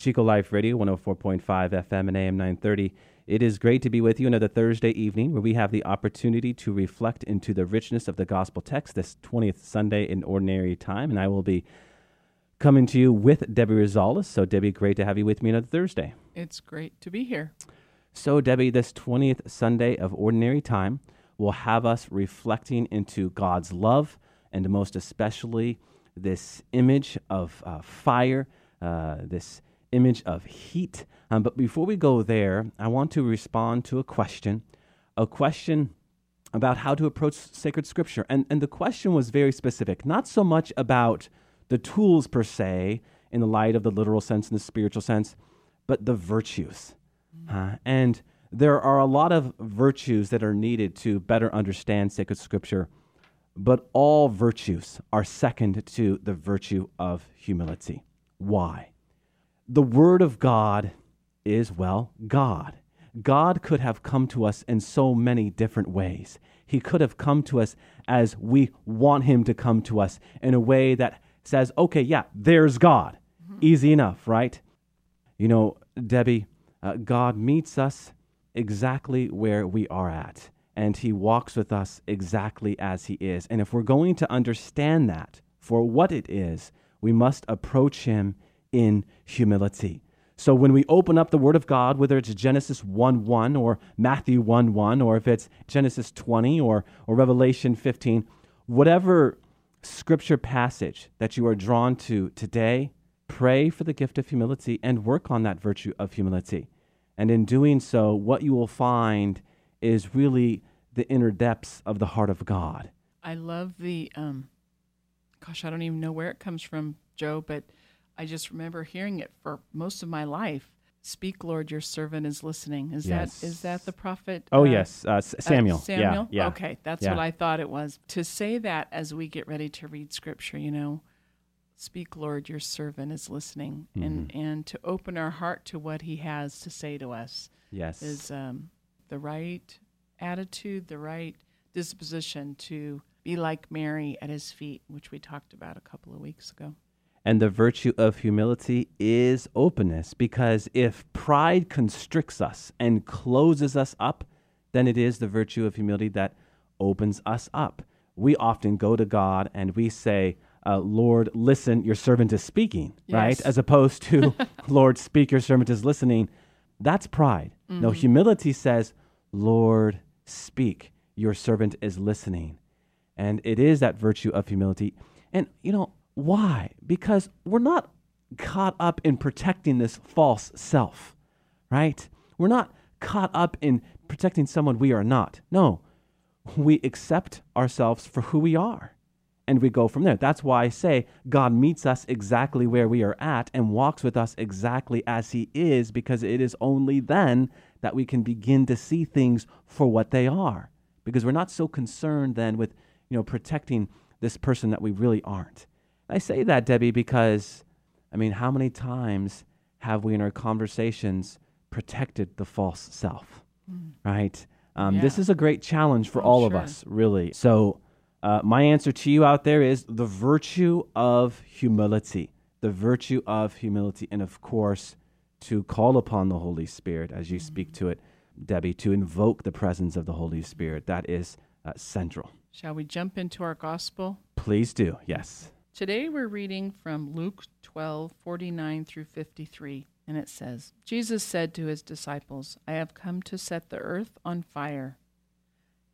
Chico Life Radio, 104.5 FM and AM 930. It is great to be with you another Thursday evening where we have the opportunity to reflect into the richness of the gospel text this 20th Sunday in Ordinary Time. And I will be coming to you with Debbie Rosales. So, Debbie, great to have you with me another Thursday. It's great to be here. So, Debbie, this 20th Sunday of Ordinary Time will have us reflecting into God's love and most especially this image of uh, fire, uh, this image of heat. Um, but before we go there, I want to respond to a question, a question about how to approach sacred scripture. And, and the question was very specific, not so much about the tools per se, in the light of the literal sense and the spiritual sense, but the virtues. Uh, and there are a lot of virtues that are needed to better understand sacred scripture, but all virtues are second to the virtue of humility. Why? The Word of God is, well, God. God could have come to us in so many different ways. He could have come to us as we want Him to come to us in a way that says, okay, yeah, there's God. Mm-hmm. Easy enough, right? You know, Debbie, uh, God meets us exactly where we are at, and He walks with us exactly as He is. And if we're going to understand that for what it is, we must approach Him in humility. So when we open up the Word of God, whether it's Genesis 1 1 or Matthew 1 1, or if it's Genesis 20 or, or Revelation 15, whatever scripture passage that you are drawn to today, pray for the gift of humility and work on that virtue of humility. And in doing so, what you will find is really the inner depths of the heart of God. I love the, um, gosh, I don't even know where it comes from, Joe, but I just remember hearing it for most of my life. Speak, Lord, your servant is listening. Is yes. that is that the prophet? Oh uh, yes, uh, Samuel. Uh, Samuel. Yeah, yeah. Okay, that's yeah. what I thought it was. To say that as we get ready to read Scripture, you know, Speak, Lord, your servant is listening, mm-hmm. and and to open our heart to what He has to say to us. Yes, is um, the right attitude, the right disposition to be like Mary at His feet, which we talked about a couple of weeks ago. And the virtue of humility is openness, because if pride constricts us and closes us up, then it is the virtue of humility that opens us up. We often go to God and we say, uh, Lord, listen, your servant is speaking, yes. right? As opposed to, Lord, speak, your servant is listening. That's pride. Mm-hmm. No, humility says, Lord, speak, your servant is listening. And it is that virtue of humility. And, you know, why? Because we're not caught up in protecting this false self, right? We're not caught up in protecting someone we are not. No, we accept ourselves for who we are and we go from there. That's why I say God meets us exactly where we are at and walks with us exactly as He is, because it is only then that we can begin to see things for what they are. Because we're not so concerned then with, you know, protecting this person that we really aren't. I say that, Debbie, because, I mean, how many times have we in our conversations protected the false self? Mm. Right? Um, yeah. This is a great challenge for oh, all sure. of us, really. So, uh, my answer to you out there is the virtue of humility. The virtue of humility. And of course, to call upon the Holy Spirit as you mm-hmm. speak to it, Debbie, to invoke the presence of the Holy Spirit. That is uh, central. Shall we jump into our gospel? Please do, yes. Today we're reading from Luke 12 49 through 53. And it says, Jesus said to his disciples, I have come to set the earth on fire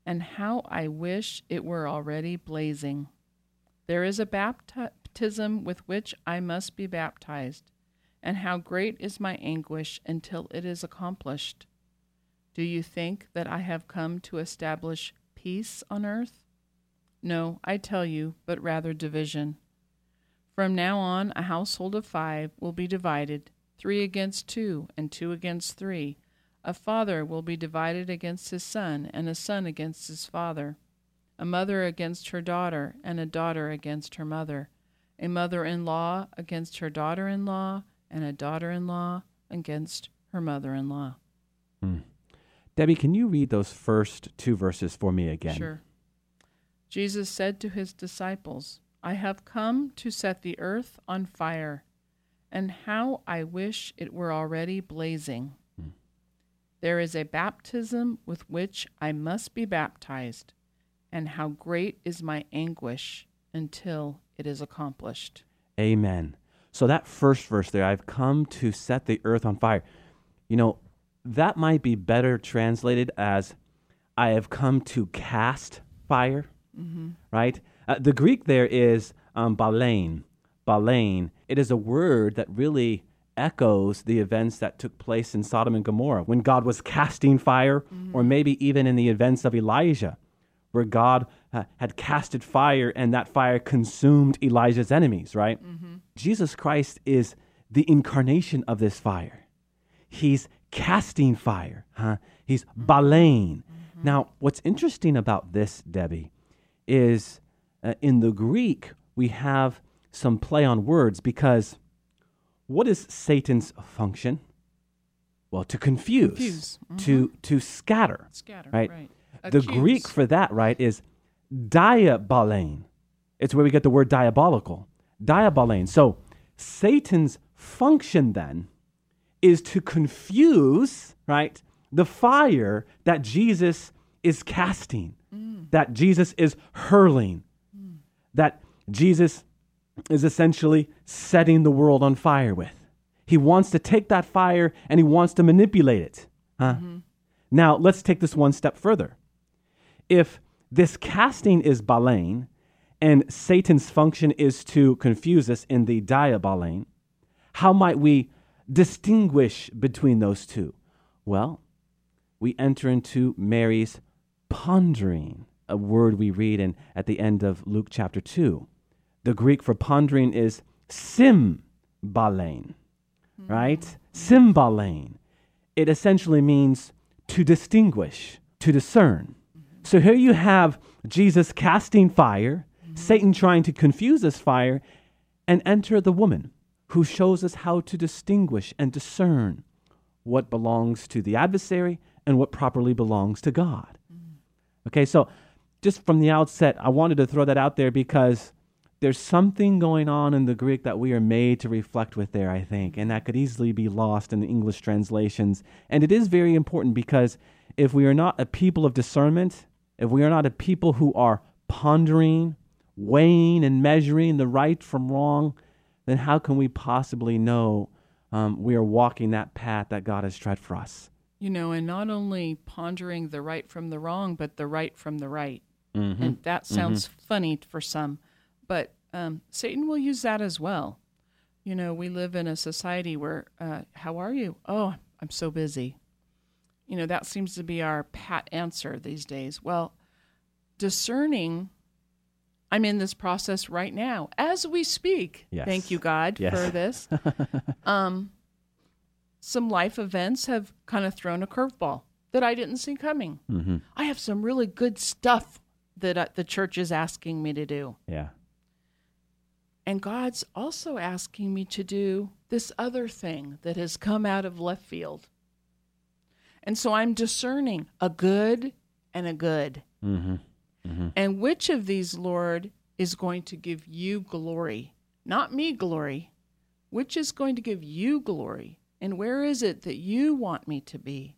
and how I wish it were already blazing. There is a baptism with which I must be baptized, and how great is my anguish until it is accomplished. Do you think that I have come to establish peace on earth? No, I tell you, but rather division. From now on, a household of five will be divided, three against two, and two against three. A father will be divided against his son, and a son against his father. A mother against her daughter, and a daughter against her mother. A mother in law against her daughter in law, and a daughter in law against her mother in law. Hmm. Debbie, can you read those first two verses for me again? Sure. Jesus said to his disciples, I have come to set the earth on fire, and how I wish it were already blazing. Hmm. There is a baptism with which I must be baptized, and how great is my anguish until it is accomplished. Amen. So that first verse there, I've come to set the earth on fire. You know, that might be better translated as I have come to cast fire, right? Uh, the Greek there is um, balein. Balein. It is a word that really echoes the events that took place in Sodom and Gomorrah when God was casting fire, or maybe even in the events of Elijah, where God uh, had casted fire and that fire consumed Elijah's enemies, right? Jesus Christ is the incarnation of this fire. He's casting fire. Huh? He's balein. Now, what's interesting about this, Debbie, is uh, in the Greek we have some play on words because what is Satan's function? Well, to confuse, Confuse. to to scatter. Scatter, Right. right. The Greek for that, right, is diabalein. It's where we get the word diabolical. Diabalein. So Satan's function then is to confuse, right, the fire that Jesus is casting, that Jesus is hurling, that Jesus is essentially setting the world on fire with. He wants to take that fire and he wants to manipulate it. huh? Mm-hmm. Now, let's take this one step further. If this casting is balein and Satan's function is to confuse us in the diabalein, how might we distinguish between those two? Well, we enter into Mary's pondering, a word we read in, at the end of Luke chapter 2. The Greek for pondering is symbalein, hmm. right? Symbalein. It essentially means to distinguish, to discern. Mm-hmm. So here you have Jesus casting fire, mm-hmm. Satan trying to confuse this fire, and enter the woman who shows us how to distinguish and discern what belongs to the adversary and what properly belongs to God. Mm-hmm. Okay, so just from the outset, I wanted to throw that out there because there's something going on in the Greek that we are made to reflect with there, I think, and that could easily be lost in the English translations. And it is very important because if we are not a people of discernment, if we are not a people who are pondering, weighing, and measuring the right from wrong, then how can we possibly know um, we are walking that path that God has tread for us? You know, and not only pondering the right from the wrong, but the right from the right. Mm-hmm. And that sounds funny for some, but um, Satan will use that as well. You know, we live in a society where, uh, how are you? Oh, I'm so busy. You know, that seems to be our pat answer these days. Well, discerning, I'm in this process right now as we speak. Yes. Thank you, God, Yes. for this. um, some life events have kind of thrown a curveball that I didn't see coming. Mm-hmm. I have some really good stuff that uh, the church is asking me to do. Yeah. And God's also asking me to do this other thing that has come out of left field. And so I'm discerning a good and a good. Mm-hmm. And which of these, Lord, is going to give you glory? Not me glory. Which is going to give you glory? And where is it that you want me to be?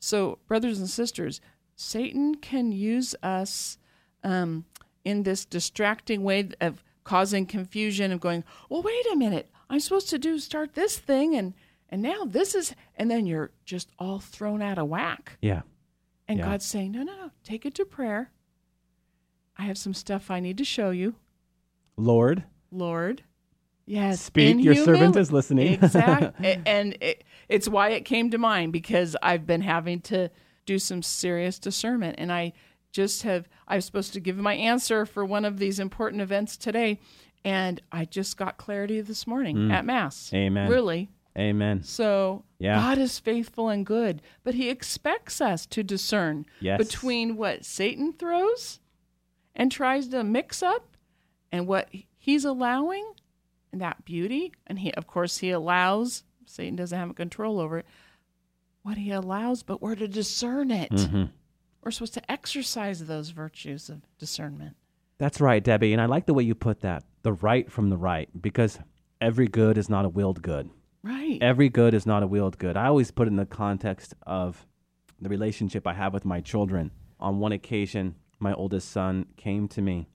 So, brothers and sisters, Satan can use us um, in this distracting way of causing confusion of going, well, wait a minute, I'm supposed to do start this thing, and and now this is, and then you're just all thrown out of whack. Yeah. And Yeah. God's saying, no, no, no, take it to prayer. I have some stuff I need to show you, Lord, Lord. Yes, speak. Your servant is listening. Exactly. and it, it's why it came to mind because I've been having to do some serious discernment. And I just have, I was supposed to give my answer for one of these important events today. And I just got clarity this morning at Mass. Mm. Amen. Really. Amen. So Yeah. God is faithful and good, but He expects us to discern Yes. between what Satan throws and tries to mix up and what He's allowing and that beauty. And He, of course, He allows, Satan doesn't have control over it, what He allows, but we're to discern it. Mhm. We're supposed to exercise those virtues of discernment. That's right, Debbie. And I like the way you put that the right from the right, because every good is not a willed good. Right. Every good is not a willed good. I always put it in the context of the relationship I have with my children. On one occasion, my oldest son came to me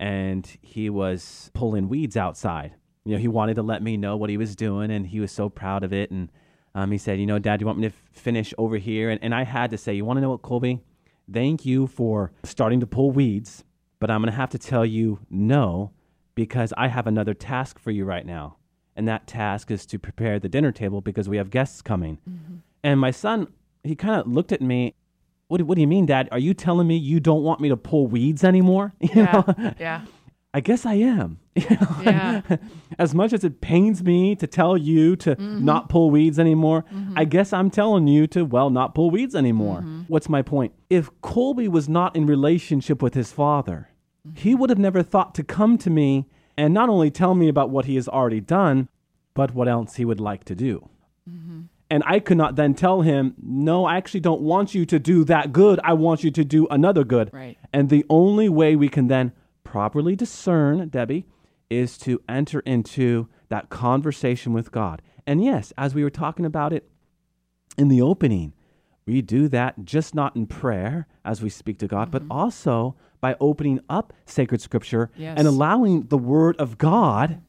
and he was pulling weeds outside. You know, he wanted to let me know what he was doing and he was so proud of it. And um, he said, You know, Dad, do you want me to f- finish over here? And, and I had to say, You want to know what, Colby? Thank you for starting to pull weeds, but I'm going to have to tell you no because I have another task for you right now. And that task is to prepare the dinner table because we have guests coming. Mm-hmm. And my son, he kind of looked at me. What do, what do you mean, Dad? Are you telling me you don't want me to pull weeds anymore? You Yeah. know? yeah. I guess I am. You know? Yeah. as much as it pains me to tell you to mm-hmm. not pull weeds anymore, mm-hmm. I guess I'm telling you to, well, not pull weeds anymore. Mm-hmm. What's my point? If Colby was not in relationship with his father, he would have never thought to come to me and not only tell me about what he has already done, but what else he would like to do. And I could not then tell him, no, I actually don't want you to do that good. I want you to do another good. Right. And the only way we can then properly discern, Debbie, is to enter into that conversation with God. And yes, as we were talking about it in the opening, we do that just not in prayer as we speak to God, but mm-hmm. also by opening up sacred scripture Yes. and allowing the word of God,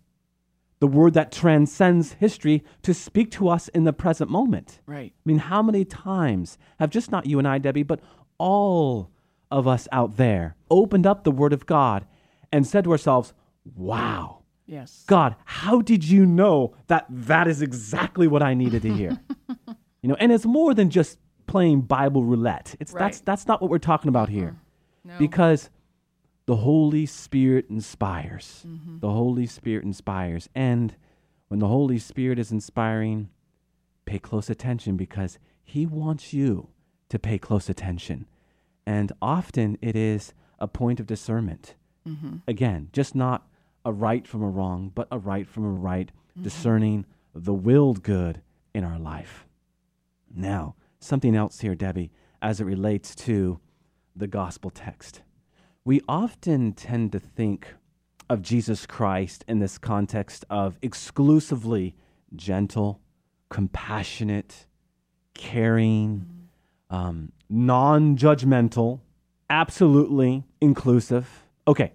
the word that transcends history, to speak to us in the present moment. Right. I mean, how many times have just not you and I, Debbie, but all of us out there opened up the Word of God and said to ourselves, Wow, Yes. God, how did you know that that is exactly what I needed to hear? you know, and it's more than just playing Bible roulette. It's that's Right. that's not what we're talking about here. No. Because the Holy Spirit inspires. Mm-hmm. The Holy Spirit inspires. And when the Holy Spirit is inspiring, pay close attention because He wants you to pay close attention. And often it is a point of discernment. Mm-hmm. Again, just not a right from a wrong, but a right from a right, mm-hmm. discerning the willed good in our life. Now, something else here, Debbie, as it relates to the gospel text. We often tend to think of Jesus Christ in this context of exclusively gentle, compassionate, caring, mm-hmm. um, non judgmental, absolutely inclusive. Okay,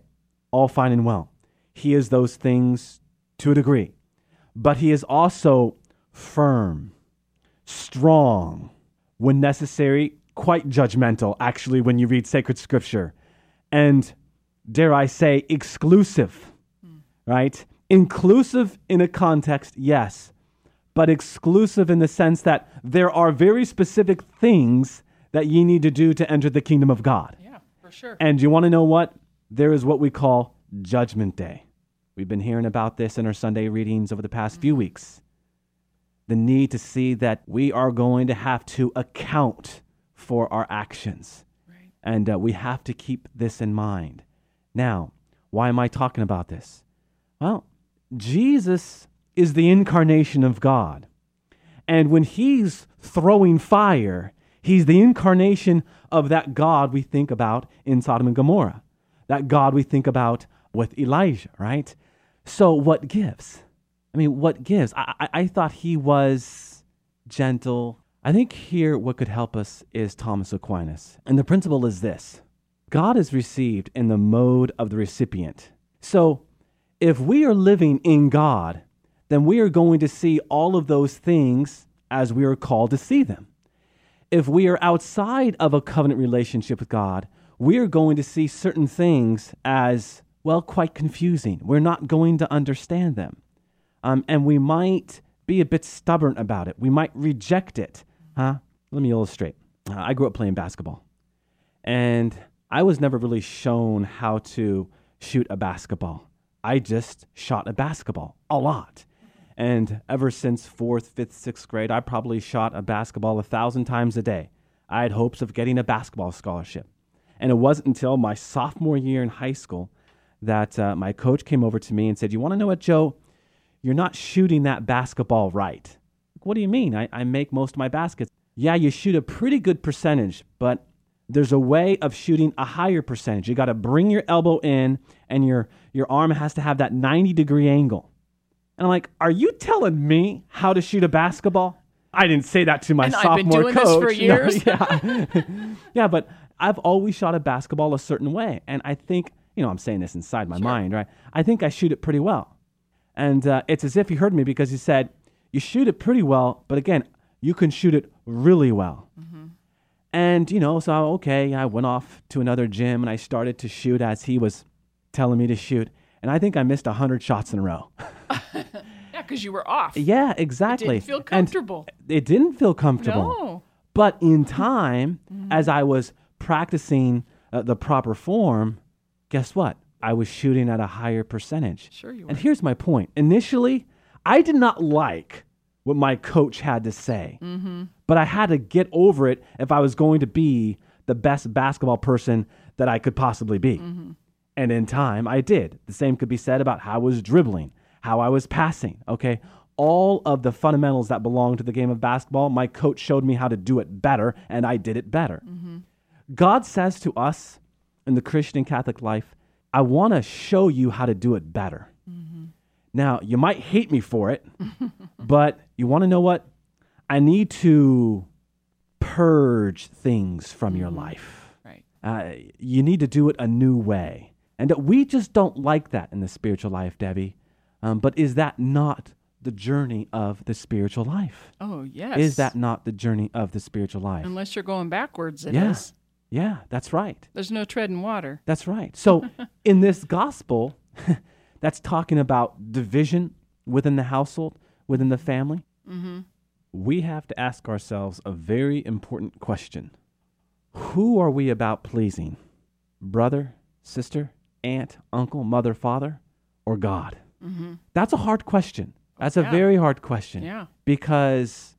all fine and well. He is those things to a degree, but he is also firm, strong, when necessary, quite judgmental, actually, when you read sacred scripture, and dare I say, exclusive, hmm. right? Inclusive in a context, yes, but exclusive in the sense that there are very specific things that ye need to do to enter the kingdom of God. Yeah, for sure. And you want to know what? There is what we call Judgment Day. We've been hearing about this in our Sunday readings over the past few weeks. The need to see that we are going to have to account for our actions. Right. And uh, we have to keep this in mind. Now, why am I talking about this? Well, Jesus is the incarnation of God. And when he's throwing fire, he's the incarnation of that God we think about in Sodom and Gomorrah, that God we think about with Elijah, right? So, what gives? I mean, what gives? I, I, I thought he was gentle. I think here what could help us is Thomas Aquinas. And the principle is this God is received in the mode of the recipient. So, if we are living in God, then we are going to see all of those things as we are called to see them. If we are outside of a covenant relationship with God, we are going to see certain things as, well, quite confusing. We're not going to understand them. Um, and we might be a bit stubborn about it. We might reject it. Huh? Let me illustrate. Uh, I grew up playing basketball, and I was never really shown how to shoot a basketball. I just shot a basketball a lot. And ever since fourth, fifth, sixth grade, I probably shot a basketball a thousand times a day. I had hopes of getting a basketball scholarship. And it wasn't until my sophomore year in high school that uh, my coach came over to me and said, You want to know what, Joe? You're not shooting that basketball right. What do you mean? I, I make most of my baskets. Yeah, you shoot a pretty good percentage, but there's a way of shooting a higher percentage. You got to bring your elbow in and your, your arm has to have that 90 degree angle. And I'm like, Are you telling me how to shoot a basketball? I didn't say that to my And I've sophomore been doing this coach. for No, years. yeah. yeah, but I've always shot a basketball a certain way. And I think, you know, I'm saying this inside my mind, right? I think I shoot it pretty well. And uh, it's as if he heard me because he said, You shoot it pretty well, but again, you can shoot it really well. And, you know, so okay, I went off to another gym and I started to shoot as he was telling me to shoot. And I think I missed 100 shots in a row. Yeah, because you were off. yeah, exactly. Didn't feel And comfortable. it didn't feel comfortable. No. But in time, Mm-hmm. as I was practicing uh, the proper form, guess what? I was shooting at a higher percentage. Sure you were. And here's my point. Initially, I did not like what my coach had to say, Mm-hmm. but I had to get over it if I was going to be the best basketball person that I could possibly be. Mm-hmm. And in time, I did. The same could be said about how I was dribbling, how I was passing, okay? All of the fundamentals that belong to the game of basketball, my coach showed me how to do it better, and I did it better. God says to us in the Christian Catholic life, I want to show you how to do it better. Now, you might hate me for it, but you want to know what? I need to purge things from your life. Right. Uh, you need to do it a new way. And we just don't like that in the spiritual life, Debbie. Um, but is that not the journey of the spiritual life? Oh, yes. Is that not the journey of the spiritual life? Unless you're going backwards, it is. Yeah. Yeah, that's right. There's no treading water. That's right. So, in this gospel, that's talking about division within the household, within the family. Mm-hmm. We have to ask ourselves a very important question Who are we about pleasing? Brother, sister, aunt, uncle, mother, father, or God? Mm-hmm. That's a hard question. That's a very hard question Yeah. because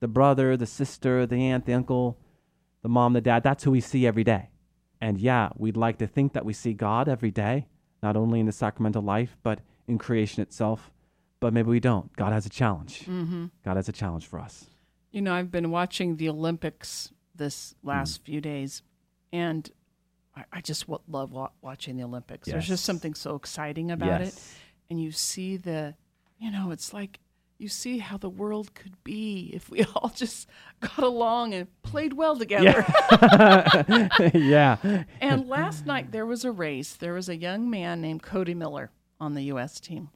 the brother, the sister, the aunt, the uncle, the mom, the dad, that's who we see every day. And yeah, we'd like to think that we see God every day, not only in the sacramental life, but in creation itself. But maybe we don't. God has a challenge. Mm-hmm. God has a challenge for us. You know, I've been watching the Olympics this last few days, and I, I just w- love wa- watching the Olympics. There's just something so exciting about it. And you see the, you know, it's like you see how the world could be if we all just got along and played well together. yeah. and last night there was a race. There was a young man named Cody Miller on the U.S. team.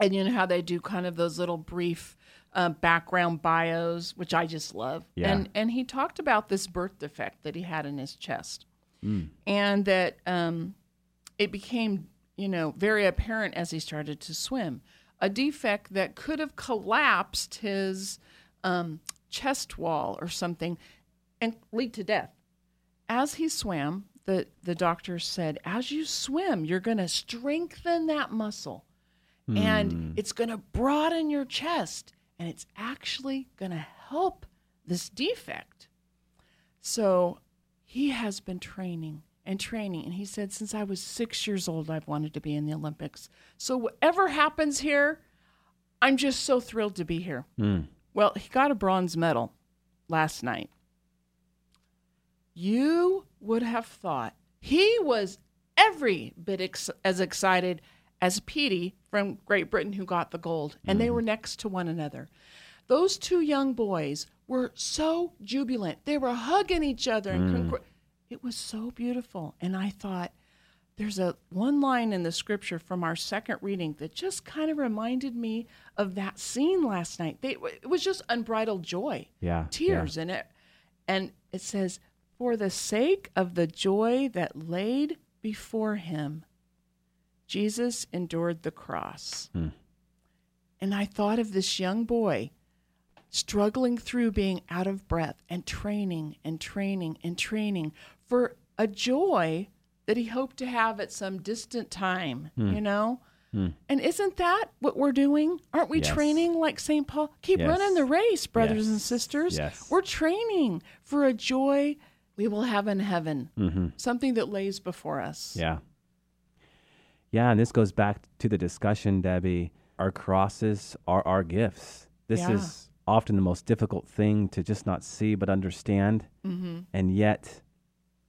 And you know how they do kind of those little brief uh, background bios, which I just love. Yeah. And and he talked about this birth defect that he had in his chest, and that um, it became you know very apparent as he started to swim, a defect that could have collapsed his um, chest wall or something, and lead to death as he swam, the, the doctor said, as you swim, you're going to strengthen that muscle and it's going to broaden your chest and it's actually going to help this defect. So he has been training and training. And he said, since I was six years old, I've wanted to be in the Olympics. So whatever happens here, I'm just so thrilled to be here. Hmm. Well, he got a bronze medal last night you would have thought he was every bit ex- as excited as Peaty from Great Britain who got the gold, and they hmm. were next to one another. Those two young boys were so jubilant. They were hugging each other, and hmm. congr- it was so beautiful. And I thought, there's a one line in the scripture from our second reading that just kind of reminded me of that scene last night. They, it was just unbridled joy Yeah. tears in it. And it says, For the sake of the joy that laid before him, Jesus endured the cross. Hmm. And I thought of this young boy struggling through being out of breath and training and training and training for a joy that he hoped to have at some distant time, you know? And isn't that what we're doing? Aren't we Yes. training like St. Paul? Keep Yes. running the race, brothers and sisters. Yes. We're training for a joy we will have in heaven, Mm-hmm. something that lays before us. Yeah. Yeah, and this goes back to the discussion, Debbie. Our crosses are our gifts. This Yeah. is often the most difficult thing to just not see but understand, Mm-hmm. and yet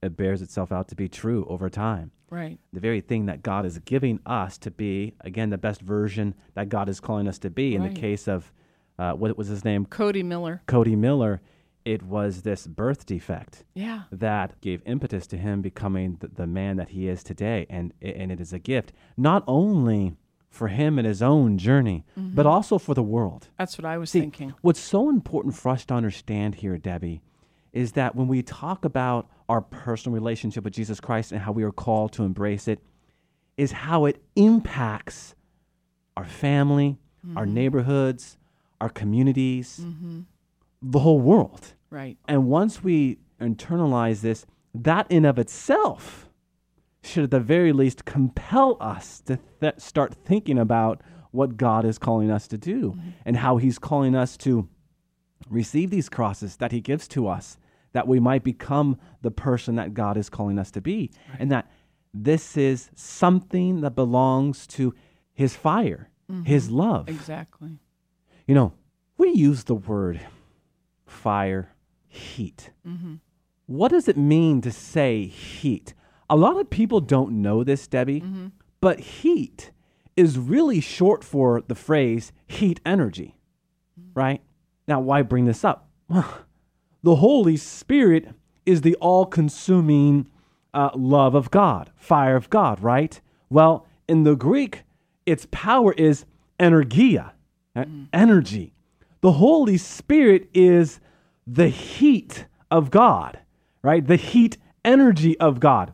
it bears itself out to be true over time. Right. The very thing that God is giving us to be, again, the best version that God is calling us to be. In the case of, uh, what was his name? Cody Miller. Cody Miller, it was this birth defect Yeah. that gave impetus to him becoming the, the man that he is today and and it is a gift not only for him and his own journey but mm-hmm. also for the world. That's what I was See, thinking. what's so important for us to understand here debbie is that when we talk about our personal relationship with jesus christ and how we are called to embrace it is how it impacts our family our mm-hmm. neighborhoods our communities mm-hmm. the whole world. Right. and once we internalize this, that in of itself should at the very least compel us to th- start thinking about what God is calling us to do mm-hmm. and how He's calling us to receive these crosses that He gives to us, that we might become the person that God is calling us to be. And that this is something that belongs to His fire, mm-hmm. His love. Exactly. You know, we use the word fire, heat. Mm-hmm. What does it mean to say heat? A lot of people don't know this, Debbie, but heat is really short for the phrase heat energy, right? Now, why bring this up? the Holy Spirit is the all consuming uh, love of God, fire of God, right? Well, in the Greek, its power is energia, uh, energy. The Holy Spirit is the heat of God, right? The heat energy of God.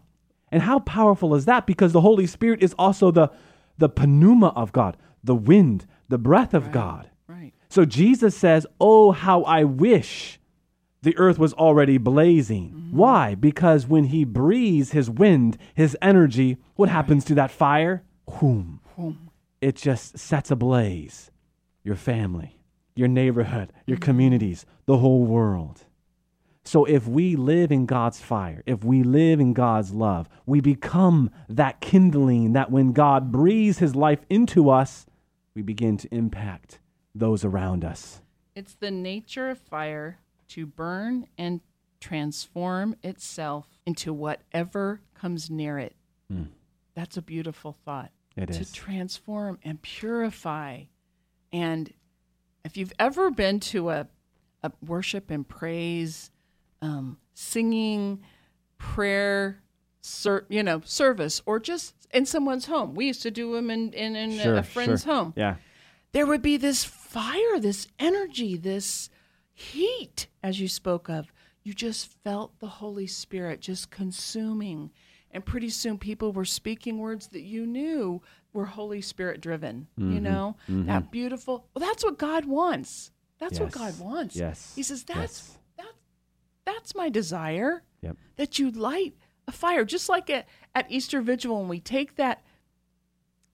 And how powerful is that? Because the Holy Spirit is also the, the pneuma of God, the wind, the breath of God. Right. So Jesus says, Oh, how I wish the earth was already blazing. Mm-hmm. Why? Because when he breathes his wind, his energy, what happens to that fire? Whoom. It just sets ablaze your family, your neighborhood, your mm-hmm. communities, the whole world. So if we live in God's fire, if we live in God's love, we become that kindling that when God breathes his life into us, we begin to impact those around us. It's the nature of fire to burn and transform itself into whatever comes near it. Hmm. That's a beautiful thought. It to is. transform and purify. And if you've ever been to a, a worship and praise, um, singing, prayer, ser- you know, service, or just in someone's home, we used to do them in, in, in a- Sure, a friend's sure. home Yeah. there would be this fire, this energy, this heat, as you spoke of. You just felt the Holy Spirit just consuming. And pretty soon people were speaking words that you knew were Holy Spirit driven. Mm-hmm. You know, that beautiful. Well, that's what God wants. That's what God wants. Yes. He says, that's, Yes. That's, my desire Yep. that you light a fire, just like at, at Easter Vigil when we take that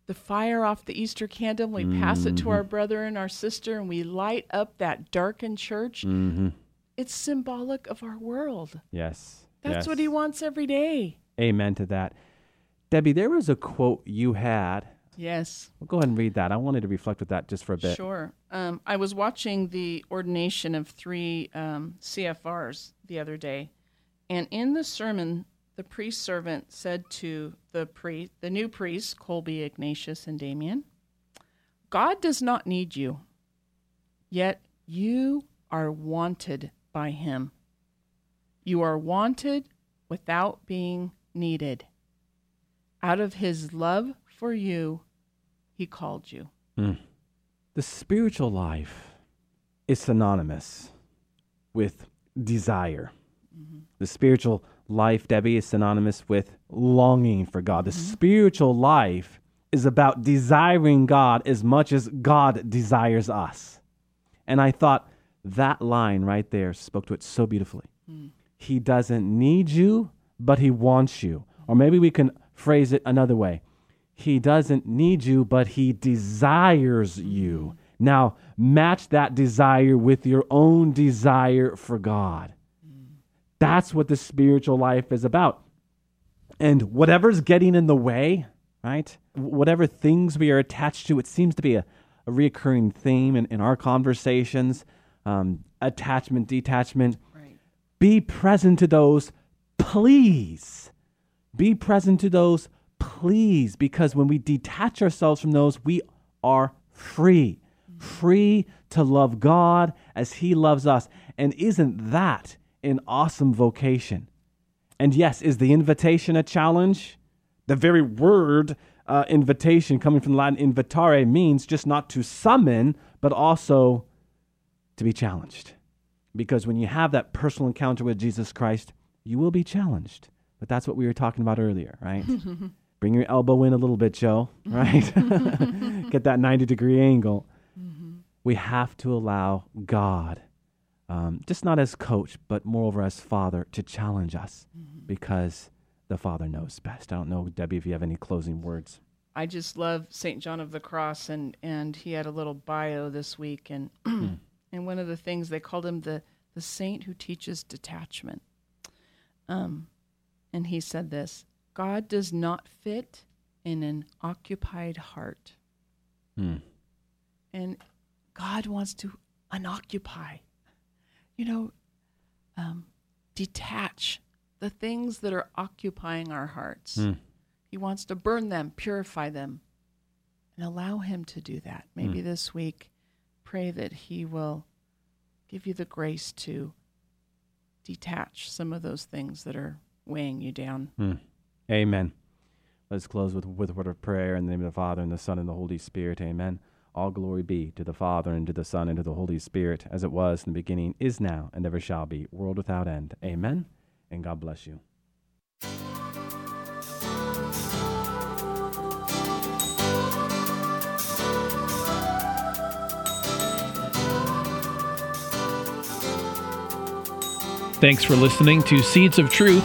the fire off the Easter candle, we pass it to our brother and our sister, and we light up that darkened church. Mm-hmm. It's symbolic of our world. Yes. That's yes. what he wants every day. Amen to that. Debbie, there was a quote you had. Yes, Well, go ahead and read that. I wanted to reflect with that just for a bit. sure. Um, I was watching the ordination of three um, CFRs the other day, and in the sermon, the priest servant said to the priest, the new priests, Colby, Ignatius, and Damien, God does not need you, yet you are wanted by him. You are wanted without being needed. Out of his love for you, he called you. Hmm. The spiritual life is synonymous with desire. Mm-hmm. The spiritual life, Debbie, is synonymous with longing for God. The mm-hmm. spiritual life is about desiring God as much as God desires us. And I thought that line right there spoke to it so beautifully. Hmm. He doesn't need you, but he wants you. Or maybe we can phrase it another way He doesn't need you, but He desires you. Now, match that desire with your own desire for God. That's what the spiritual life is about. And whatever's getting in the way, right? Whatever things we are attached to, it seems to be a, a reoccurring theme in, in our conversations um, attachment, detachment. Right. Be present to those, please. Be present to those, please, because when we detach ourselves from those, we are free. Free to love God as He loves us. And isn't that an awesome vocation? And yes, is the invitation a challenge? The very word uh, invitation, coming from the Latin invitare, means just not to summon, but also to be challenged. Because when you have that personal encounter with Jesus Christ, you will be challenged. But that's what we were talking about earlier, right? Bring your elbow in a little bit, Joe, right? Get that 90 degree angle. We have to allow God, um, just not as coach, but moreover as father, to challenge us because the Father knows best. I don't know, Debbie, if you have any closing words. I just love St. John of the Cross, and, and he had a little bio this week, and and one of the things they called him the the saint who teaches detachment. Um, and he said this: God does not fit in an occupied heart, Hmm. and God wants to unoccupy. You know, um, detach the things that are occupying our hearts. Hmm. He wants to burn them, purify them, and allow Him to do that. Maybe Hmm. this week, pray that He will give you the grace to detach some of those things that are weighing you down. Hmm. Amen. Let's close with, with a word of prayer in the name of the Father, and the Son, and the Holy Spirit. Amen. All glory be to the Father, and to the Son, and to the Holy Spirit, as it was in the beginning, is now, and ever shall be, world without end. Amen. And God bless you. Thanks for listening to Seeds of Truth,